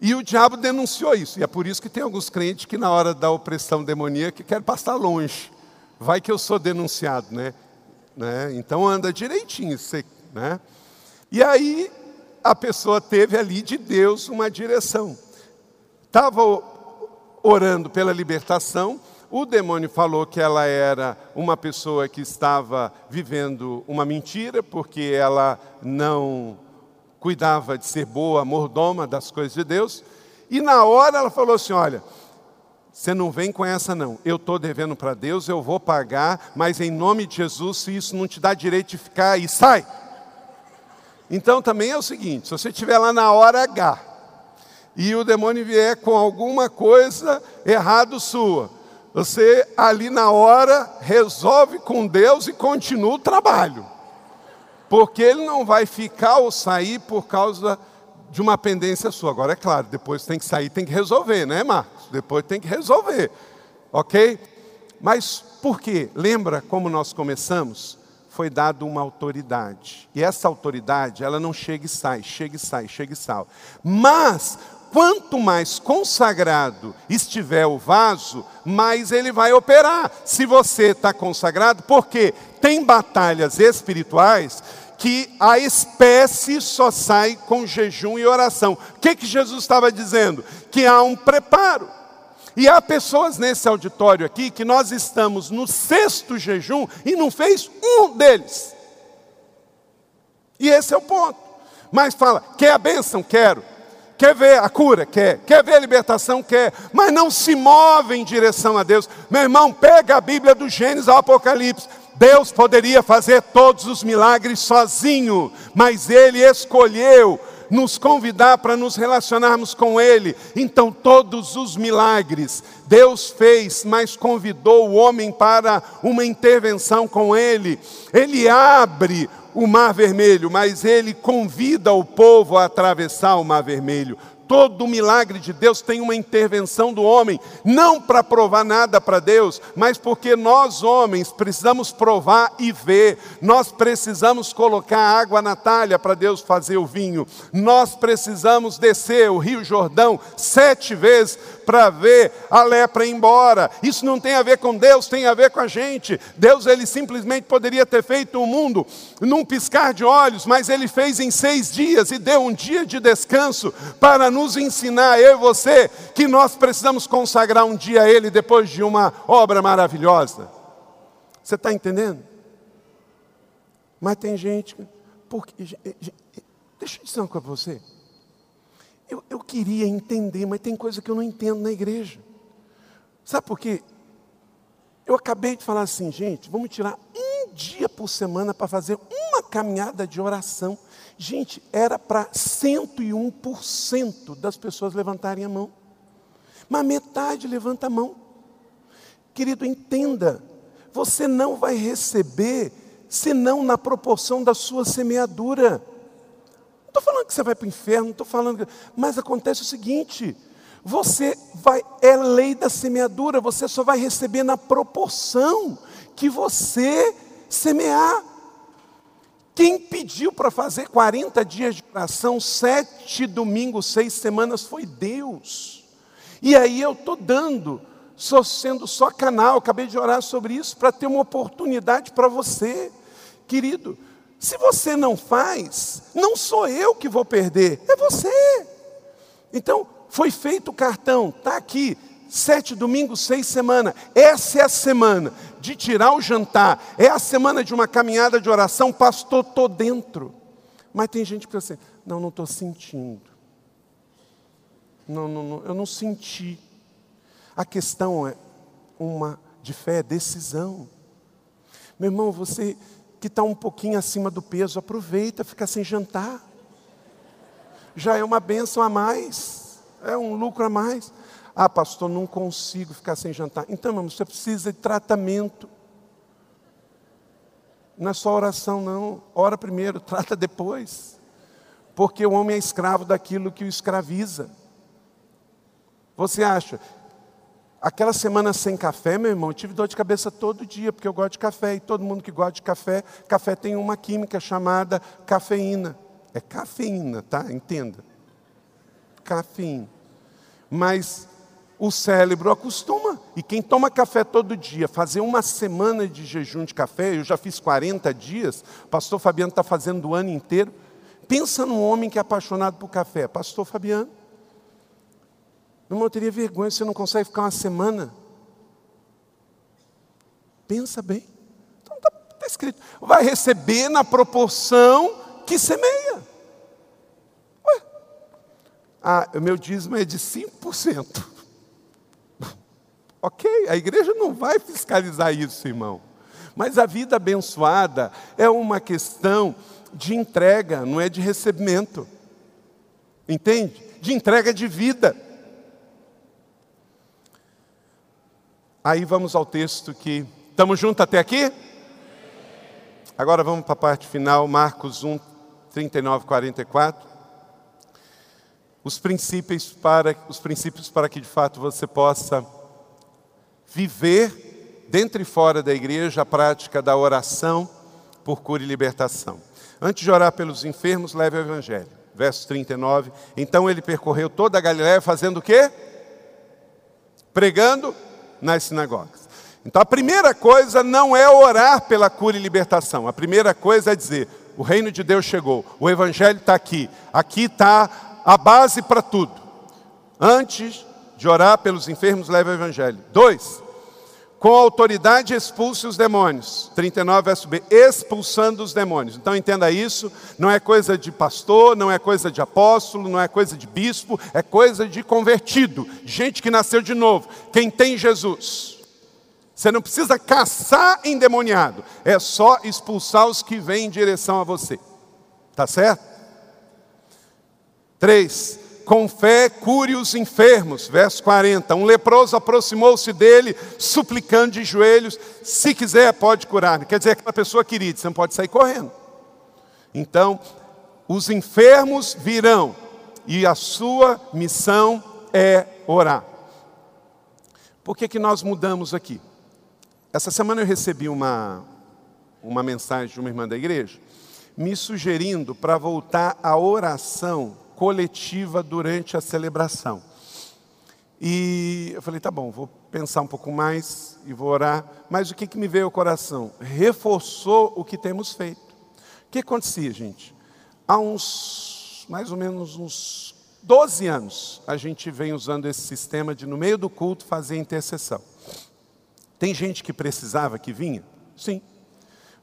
E o diabo denunciou isso. E é por isso que tem alguns crentes que, na hora da opressão demoníaca, querem passar longe. Vai que eu sou denunciado, né? Né? Então anda direitinho, você, né? E aí a pessoa teve ali de Deus uma direção. Estava orando pela libertação, o demônio falou que ela era uma pessoa que estava vivendo uma mentira, porque ela não cuidava de ser boa, mordoma das coisas de Deus. E na hora ela falou assim: Olha, você não vem com essa, não. Eu estou devendo para Deus, eu vou pagar, mas em nome de Jesus, se isso não te dá direito de ficar aí, sai. Então também é o seguinte: se você estiver lá na hora H e o demônio vier com alguma coisa errado sua, você ali na hora resolve com Deus e continua o trabalho. Porque ele não vai ficar ou sair por causa de uma pendência sua. Agora é claro, depois tem que sair, tem que resolver, né, Marcos? depois tem que resolver, ok? Mas por quê? Lembra como nós começamos? Foi dado uma autoridade. E essa autoridade, ela não chega e sai, chega e sai, chega e sai. Mas, quanto mais consagrado estiver o vaso, mais ele vai operar. Se você está consagrado, porque tem batalhas espirituais que a espécie só sai com jejum e oração. O que, que Jesus estava dizendo? Que há um preparo. E há pessoas nesse auditório aqui que nós estamos no sexto jejum e não fez um deles. E esse é o ponto. Mas fala, quer a bênção? Quero. Quer ver a cura? Quer. Quer ver a libertação? Quer. Mas não se move em direção a Deus. Meu irmão, pega a Bíblia do Gênesis ao Apocalipse. Deus poderia fazer todos os milagres sozinho, mas Ele escolheu nos convidar para nos relacionarmos com Ele. Então, todos os milagres Deus fez, mas convidou o homem para uma intervenção com Ele. Ele abre o Mar Vermelho, mas Ele convida o povo a atravessar o Mar Vermelho. Todo milagre de Deus tem uma intervenção do homem, não para provar nada para Deus, mas porque nós homens precisamos provar e ver. Nós precisamos colocar água na talha para Deus fazer o vinho. Nós precisamos descer o Rio Jordão sete vezes para ver a lepra ir embora. Isso não tem a ver com Deus, tem a ver com a gente. Deus ele simplesmente poderia ter feito o mundo num piscar de olhos, mas ele fez em seis dias e deu um dia de descanso para nos nos ensinar, eu e você, que nós precisamos consagrar um dia a Ele depois de uma obra maravilhosa. Você está entendendo? Mas tem gente. Porque, deixa eu dizer uma coisa para você. Eu, eu queria entender, mas tem coisa que eu não entendo na igreja. Sabe por quê? Eu acabei de falar assim, gente, vamos tirar um dia por semana para fazer uma caminhada de oração. Gente, era para 101% das pessoas levantarem a mão. Mas metade levanta a mão. Querido, entenda, você não vai receber senão na proporção da sua semeadura. Não estou falando que você vai para o inferno, estou falando. Que... Mas acontece o seguinte: você vai, é lei da semeadura, você só vai receber na proporção que você semear. Quem pediu para fazer 40 dias de oração, sete domingos, seis semanas, foi Deus. E aí eu estou dando, sou sendo só canal, acabei de orar sobre isso, para ter uma oportunidade para você, querido. Se você não faz, não sou eu que vou perder, é você. Então, foi feito o cartão, está aqui, sete domingos, seis semanas. Essa é a semana de tirar o jantar. É a semana de uma caminhada de oração. Pastor, estou dentro. Mas tem gente que pensa assim: não, não estou sentindo. Não, não, não, eu não senti. A questão é uma de fé, é decisão. Meu irmão, você que está um pouquinho acima do peso, aproveita, fica sem jantar. Já é uma bênção a mais, é um lucro a mais. Ah, pastor, não consigo ficar sem jantar. Então, irmão, você precisa de tratamento. Não é só oração, não. Ora primeiro, trata depois. Porque o homem é escravo daquilo que o escraviza. Você acha? Aquela semana sem café, meu irmão, eu tive dor de cabeça todo dia, porque eu gosto de café. E todo mundo que gosta de café, café tem uma química chamada cafeína. É cafeína, tá? Entenda. Cafeína. Mas o cérebro acostuma. E quem toma café todo dia, fazer uma semana de jejum de café, eu já fiz 40 dias, pastor Fabiano está fazendo o ano inteiro. Pensa num homem que é apaixonado por café, pastor Fabiano. Irmão, eu teria vergonha, você não consegue ficar uma semana. Pensa bem. Então está tá escrito. Vai receber na proporção que semeia. Ué. Ah, o meu dízimo é de 5%. Ok, a igreja não vai fiscalizar isso, irmão. Mas a vida abençoada é uma questão de entrega, não é de recebimento. Entende? De entrega de vida. Aí vamos ao texto que. Estamos juntos até aqui? Agora vamos para a parte final, Marcos 1, 39, 44. Os princípios para, os princípios para que de fato você possa viver, dentro e fora da igreja, a prática da oração por cura e libertação. Antes de orar pelos enfermos, leve o Evangelho. Verso 39. Então ele percorreu toda a Galiléia fazendo o quê? Pregando nas sinagogas. Então a primeira coisa não é orar pela cura e libertação. A primeira coisa é dizer: o reino de Deus chegou, o Evangelho está aqui. Aqui está a base para tudo. Antes de orar pelos enfermos, leve o Evangelho. Dois, com autoridade expulse os demônios. 39 verso B, expulsando os demônios. Então entenda isso, não é coisa de pastor, não é coisa de apóstolo, não é coisa de bispo, é coisa de convertido, gente que nasceu de novo, quem tem Jesus. Você não precisa caçar endemoniado, é só expulsar os que vêm em direção a você. Tá certo? Três, com fé cure os enfermos. Verso 40. Um leproso aproximou-se dele, suplicando de joelhos: se quiser, pode curar. Quer dizer, aquela pessoa querida, você não pode sair correndo. Então, os enfermos virão, e a sua missão é orar. Por que, que nós mudamos aqui? Essa semana eu recebi uma, uma mensagem de uma irmã da igreja, me sugerindo para voltar à oração coletiva durante a celebração. E eu falei, tá bom, vou pensar um pouco mais e vou orar. Mas o que, que me veio ao coração? Reforçou o que temos feito. O que acontecia, gente? Há uns, mais ou menos uns 12 anos a gente vem usando esse sistema de, no meio do culto, fazer intercessão. Tem gente que precisava que vinha? Sim.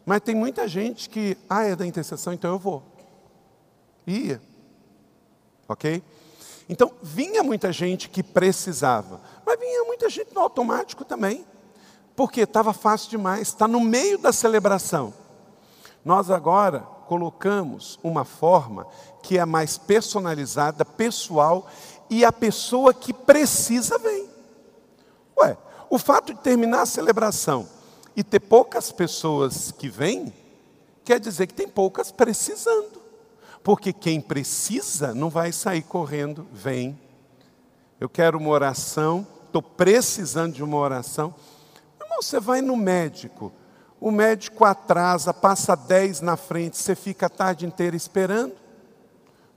Mas tem muita gente que, ah, é da intercessão, então eu vou. Ia. Ok? Então, vinha muita gente que precisava, mas vinha muita gente no automático também, porque estava fácil demais, está no meio da celebração. Nós agora colocamos uma forma que é mais personalizada, pessoal, e a pessoa que precisa vem. Ué, o fato de terminar a celebração e ter poucas pessoas que vêm, quer dizer que tem poucas precisando. Porque quem precisa não vai sair correndo, vem. Eu quero uma oração, estou precisando de uma oração. Irmão, você vai no médico, o médico atrasa, passa 10 na frente, você fica a tarde inteira esperando.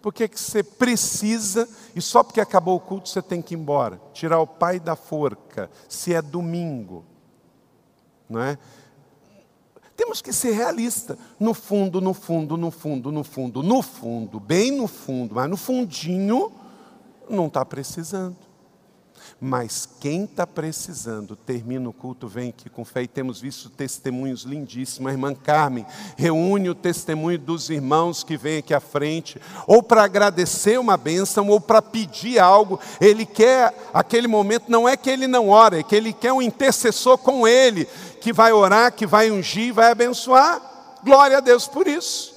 Por que, você precisa, e só porque acabou o culto você tem que ir embora? Tirar o pai da forca, se é domingo. Não é? Temos que ser realistas. No fundo, no fundo, no fundo, no fundo, no fundo, bem no fundo, mas no fundinho, não está precisando. Mas quem está precisando, termina o culto, vem aqui com fé. E temos visto testemunhos lindíssimos. A irmã Carmen reúne o testemunho dos irmãos que vêm aqui à frente, ou para agradecer uma bênção, ou para pedir algo. Ele quer aquele momento, não é que ele não ora, é que ele quer um intercessor com ele, que vai orar, que vai ungir, vai abençoar. Glória a Deus por isso.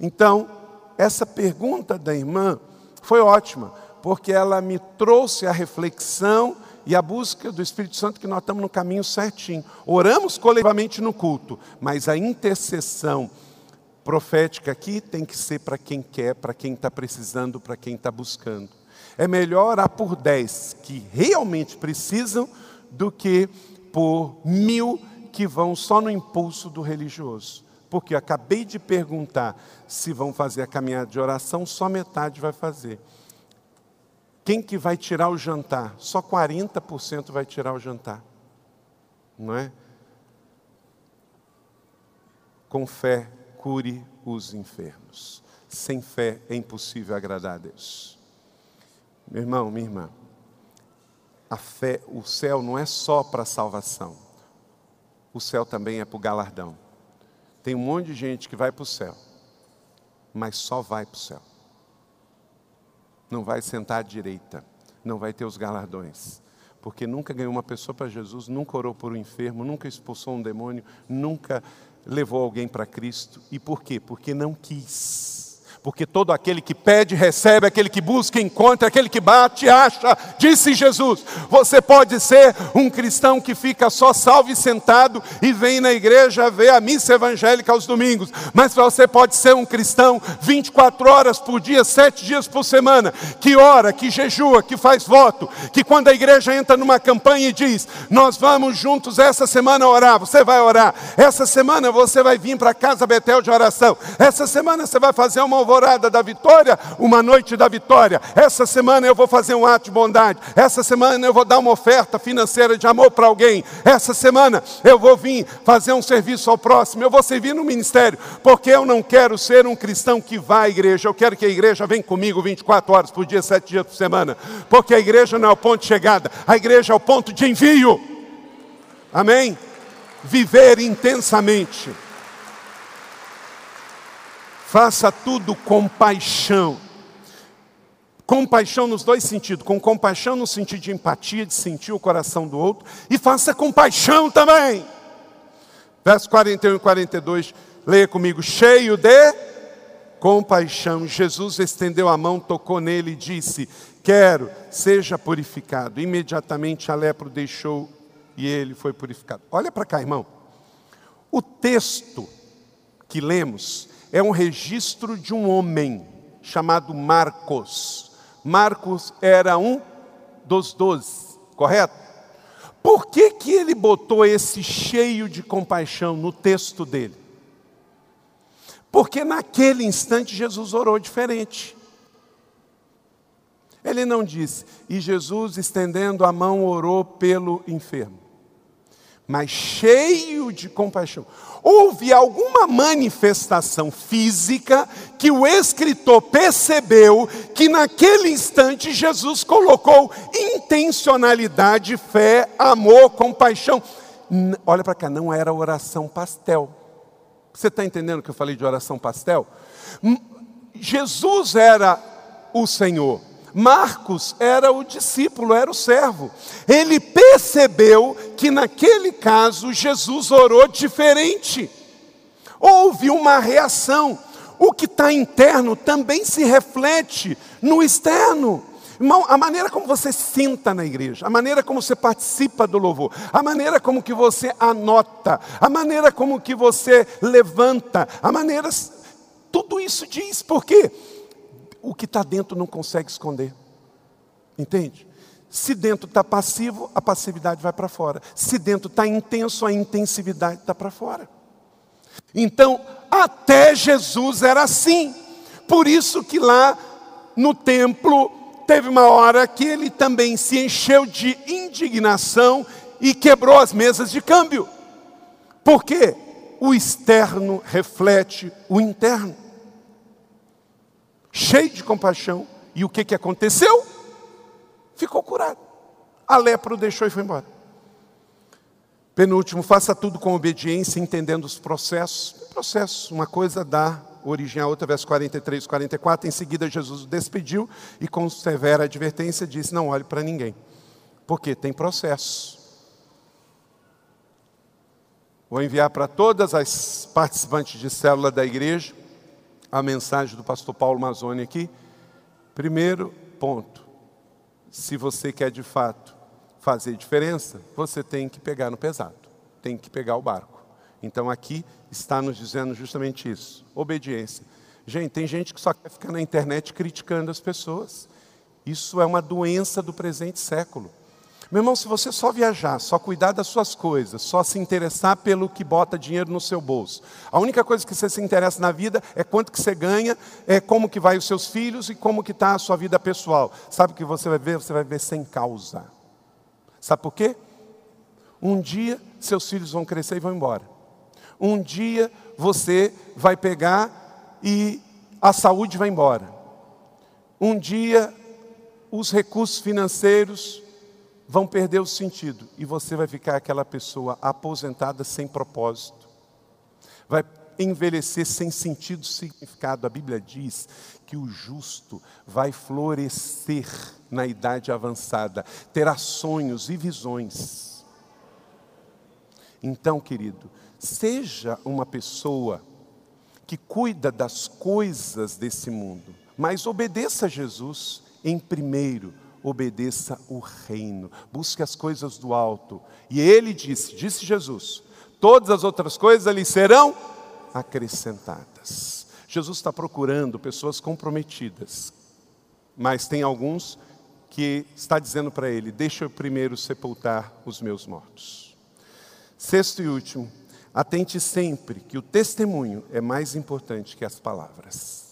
Então, essa pergunta da irmã foi ótima porque ela me trouxe a reflexão e a busca do Espírito Santo que nós estamos no caminho certinho. Oramos coletivamente no culto, mas a intercessão profética aqui tem que ser para quem quer, para quem está precisando, para quem está buscando. É melhor orar por dez que realmente precisam do que por mil que vão só no impulso do religioso. Porque eu acabei de perguntar se vão fazer a caminhada de oração, só metade vai fazer. Quem que vai tirar o jantar? Só 40% vai tirar o jantar. Não é? Com fé, cure os enfermos. Sem fé é impossível agradar a Deus. Meu irmão, minha irmã, a fé, o céu não é só para salvação. O céu também é para o galardão. Tem um monte de gente que vai para o céu, mas só vai para o céu não vai sentar à direita, não vai ter os galardões. Porque nunca ganhou uma pessoa para Jesus, nunca orou por um enfermo, nunca expulsou um demônio, nunca levou alguém para Cristo. E por quê? Porque não quis porque todo aquele que pede, recebe, aquele que busca, encontra, aquele que bate, acha, disse Jesus. Você pode ser um cristão que fica só salvo e sentado e vem na igreja ver a missa evangélica aos domingos, mas você pode ser um cristão 24 horas por dia, 7 dias por semana, que ora, que jejua, que faz voto, que quando a igreja entra numa campanha e diz: Nós vamos juntos essa semana orar, você vai orar, essa semana você vai vir para a casa Betel de oração, essa semana você vai fazer uma alvorada da vitória, uma noite da vitória. Essa semana eu vou fazer um ato de bondade. Essa semana eu vou dar uma oferta financeira de amor para alguém. Essa semana eu vou vir fazer um serviço ao próximo. Eu vou servir no ministério, porque eu não quero ser um cristão que vai à igreja. Eu quero que a igreja venha comigo 24 horas por dia, 7 dias por semana. Porque a igreja não é o ponto de chegada, a igreja é o ponto de envio. Amém? Viver intensamente. Faça tudo com paixão. Compaixão nos dois sentidos. Com compaixão no sentido de empatia, de sentir o coração do outro. E faça com paixão também. Verso 41 e 42. Leia comigo. Cheio de compaixão. Jesus estendeu a mão, tocou nele e disse: Quero, seja purificado. Imediatamente a lepra deixou e ele foi purificado. Olha para cá, irmão. O texto que lemos é um registro de um homem chamado Marcos. Marcos era um dos doze, correto? Por que, que ele botou esse cheio de compaixão no texto dele? Porque naquele instante Jesus orou diferente. Ele não disse, e Jesus estendendo a mão orou pelo enfermo. mas cheio de compaixão. Houve alguma manifestação física que o escritor percebeu que naquele instante Jesus colocou intencionalidade, fé, amor, compaixão. Olha para cá, não era oração pastel. Você está entendendo que eu falei de oração pastel? Jesus era o Senhor. Marcos era o discípulo, era o servo. Ele percebeu que naquele caso Jesus orou diferente. Houve uma reação. O que está interno também se reflete no externo. Irmão, a maneira como você senta na igreja, a maneira como você participa do louvor, a maneira como que você anota, a maneira como que você levanta, a maneira tudo isso diz, por quê? O que está dentro não consegue esconder. Entende? Se dentro está passivo, a passividade vai para fora. Se dentro está intenso, a intensividade está para fora. Então, até Jesus era assim. Por isso que lá no templo teve uma hora que ele também se encheu de indignação e quebrou as mesas de câmbio. Por quê? O externo reflete o interno cheio de compaixão. E o que, que aconteceu? Ficou curado. A lepra o deixou e foi embora. Penúltimo, faça tudo com obediência, entendendo os processos. Processos, uma coisa dá origem a outra, verso 43, 44. Em seguida, Jesus o despediu e, com severa advertência, disse: Não olhe para ninguém, porque tem processo. Vou enviar para todas as participantes de célula da igreja a mensagem do pastor Paulo Mazzoni aqui. Primeiro ponto: se você quer de fato fazer diferença, você tem que pegar no pesado, tem que pegar o barco. Então aqui está nos dizendo justamente isso: obediência. Gente, tem gente que só quer ficar na internet criticando as pessoas. Isso é uma doença do presente século. Meu irmão, se você só viajar, só cuidar das suas coisas, só se interessar pelo que bota dinheiro no seu bolso, a única coisa que você se interessa na vida é quanto que você ganha, é como que vai os seus filhos e como que está a sua vida pessoal. Sabe o que você vai ver? Você vai ver sem causa. Sabe por quê? Um dia seus filhos vão crescer e vão embora. Um dia você vai pegar e a saúde vai embora. Um dia os recursos financeiros vão perder o sentido e você vai ficar aquela pessoa aposentada sem propósito. Vai envelhecer sem sentido, significado. A Bíblia diz que o justo vai florescer na idade avançada, terá sonhos e visões. Então, querido, seja uma pessoa que cuida das coisas desse mundo, mas obedeça a Jesus em primeiro obedeça o reino, busque as coisas do alto. E ele disse, disse Jesus, todas as outras coisas lhe serão acrescentadas. Jesus está procurando pessoas comprometidas, mas tem alguns que está dizendo para ele: deixa eu primeiro sepultar os meus mortos. Sexto e último, atente sempre que o testemunho é mais importante que as palavras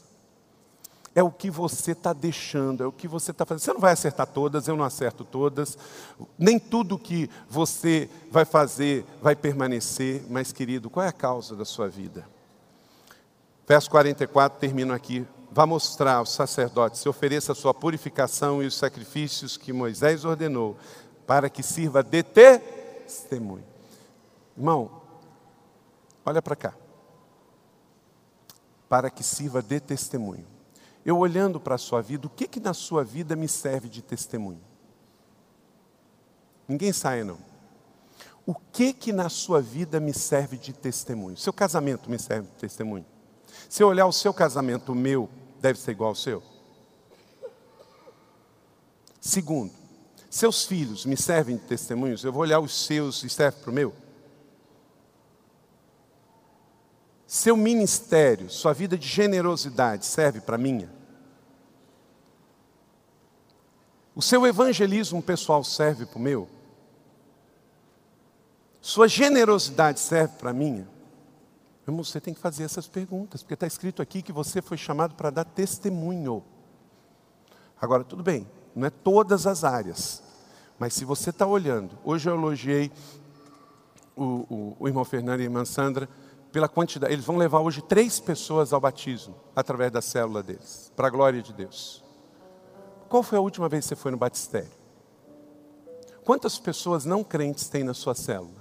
é o que você está deixando, é o que você está fazendo. Você não vai acertar todas, eu não acerto todas, nem tudo que você vai fazer vai permanecer, mas querido, qual é a causa da sua vida? Verso 44, termino aqui. Vá mostrar aos sacerdotes, se ofereça a sua purificação e os sacrifícios que Moisés ordenou, para que sirva de testemunho. Irmão, olha para cá. Para que sirva de testemunho. Eu olhando para a sua vida, o que que na sua vida me serve de testemunho? Ninguém saia não. O que que na sua vida me serve de testemunho? Seu casamento me serve de testemunho? Se eu olhar o seu casamento, o meu deve ser igual ao seu? Segundo, seus filhos me servem de testemunhos? Eu vou olhar os seus e serve para o meu? Seu ministério, sua vida de generosidade serve para minha? O seu evangelismo pessoal serve para o meu? Sua generosidade serve para minha? Irmão, você tem que fazer essas perguntas, porque está escrito aqui que você foi chamado para dar testemunho. Agora, tudo bem, não é todas as áreas, mas se você está olhando, hoje eu elogiei o, o, o irmão Fernando e a irmã Sandra, pela quantidade. Eles vão levar hoje três pessoas ao batismo, através da célula deles, para a glória de Deus. Qual foi a última vez que você foi no batistério? Quantas pessoas não crentes tem na sua célula?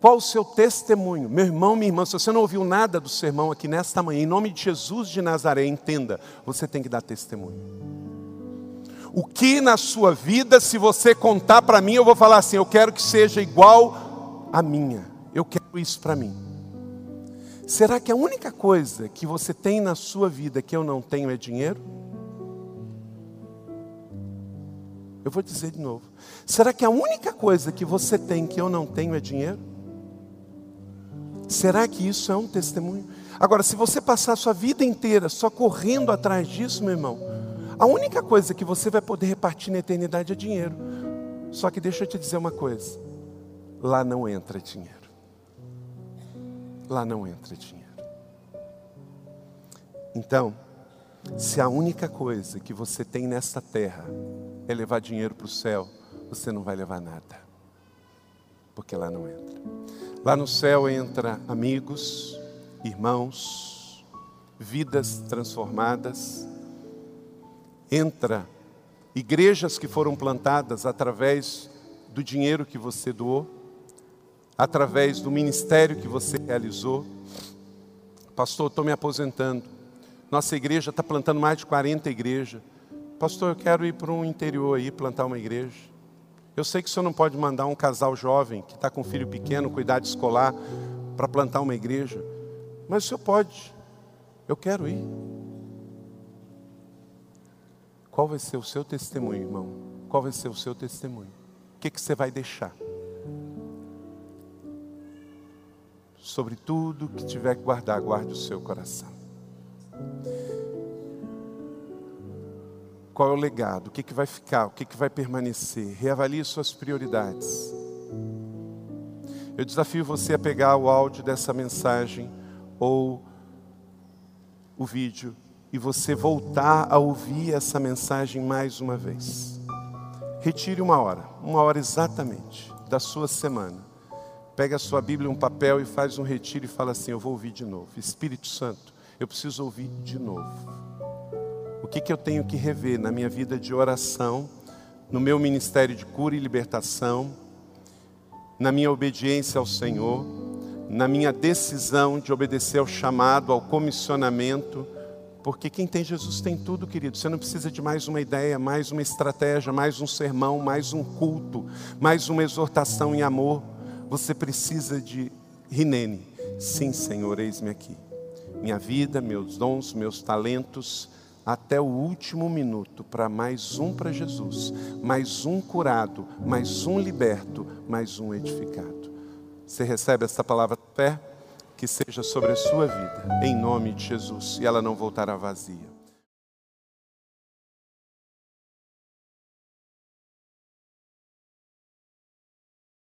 Qual o seu testemunho? Meu irmão, minha irmã, se você não ouviu nada do sermão aqui nesta manhã, em nome de Jesus de Nazaré, entenda, você tem que dar testemunho. O que na sua vida, se você contar para mim, eu vou falar assim: eu quero que seja igual a minha. Eu quero isso para mim. Será que a única coisa que você tem na sua vida que eu não tenho é dinheiro? Eu vou dizer de novo. Será que a única coisa que você tem que eu não tenho é dinheiro? Será que isso é um testemunho? Agora, se você passar a sua vida inteira só correndo atrás disso, meu irmão, a única coisa que você vai poder repartir na eternidade é dinheiro. Só que deixa eu te dizer uma coisa: lá não entra dinheiro. Lá não entra dinheiro. Então, se a única coisa que você tem nesta terra é levar dinheiro para o céu, você não vai levar nada, porque lá não entra. Lá no céu entra amigos, irmãos, vidas transformadas, entra igrejas que foram plantadas através do dinheiro que você doou, através do ministério que você realizou. Pastor, estou me aposentando. Nossa igreja está plantando mais de 40 igrejas. Pastor, eu quero ir para um interior aí, plantar uma igreja. Eu sei que o senhor não pode mandar um casal jovem que está com um filho pequeno, cuidado escolar, para plantar uma igreja. Mas o senhor pode. Eu quero ir. Qual vai ser o seu testemunho, irmão? Qual vai ser o seu testemunho? O que, que você vai deixar? Sobre tudo que tiver que guardar, guarde o seu coração. Qual é o legado? O que, que vai ficar? O que, que vai permanecer? Reavalie suas prioridades. Eu desafio você a pegar o áudio dessa mensagem ou o vídeo e você voltar a ouvir essa mensagem mais uma vez. Retire uma hora, uma hora exatamente da sua semana. Pega a sua Bíblia, um papel e faz um retiro e fala assim: Eu vou ouvir de novo. Espírito Santo, eu preciso ouvir de novo que, que eu tenho que rever na minha vida de oração, no meu ministério de cura e libertação, na minha obediência ao Senhor, na minha decisão de obedecer ao chamado, ao comissionamento, porque quem tem Jesus tem tudo, querido. Você não precisa de mais uma ideia, mais uma estratégia, mais um sermão, mais um culto, mais uma exortação em amor. Você precisa de Rinene. Sim, Senhor, eis-me aqui. Minha vida, meus dons, meus talentos, até o último minuto para mais um para Jesus, mais um curado, mais um liberto, mais um edificado. Você recebe essa palavra de fé? Que seja sobre a sua vida, em nome de Jesus, e ela não voltará vazia.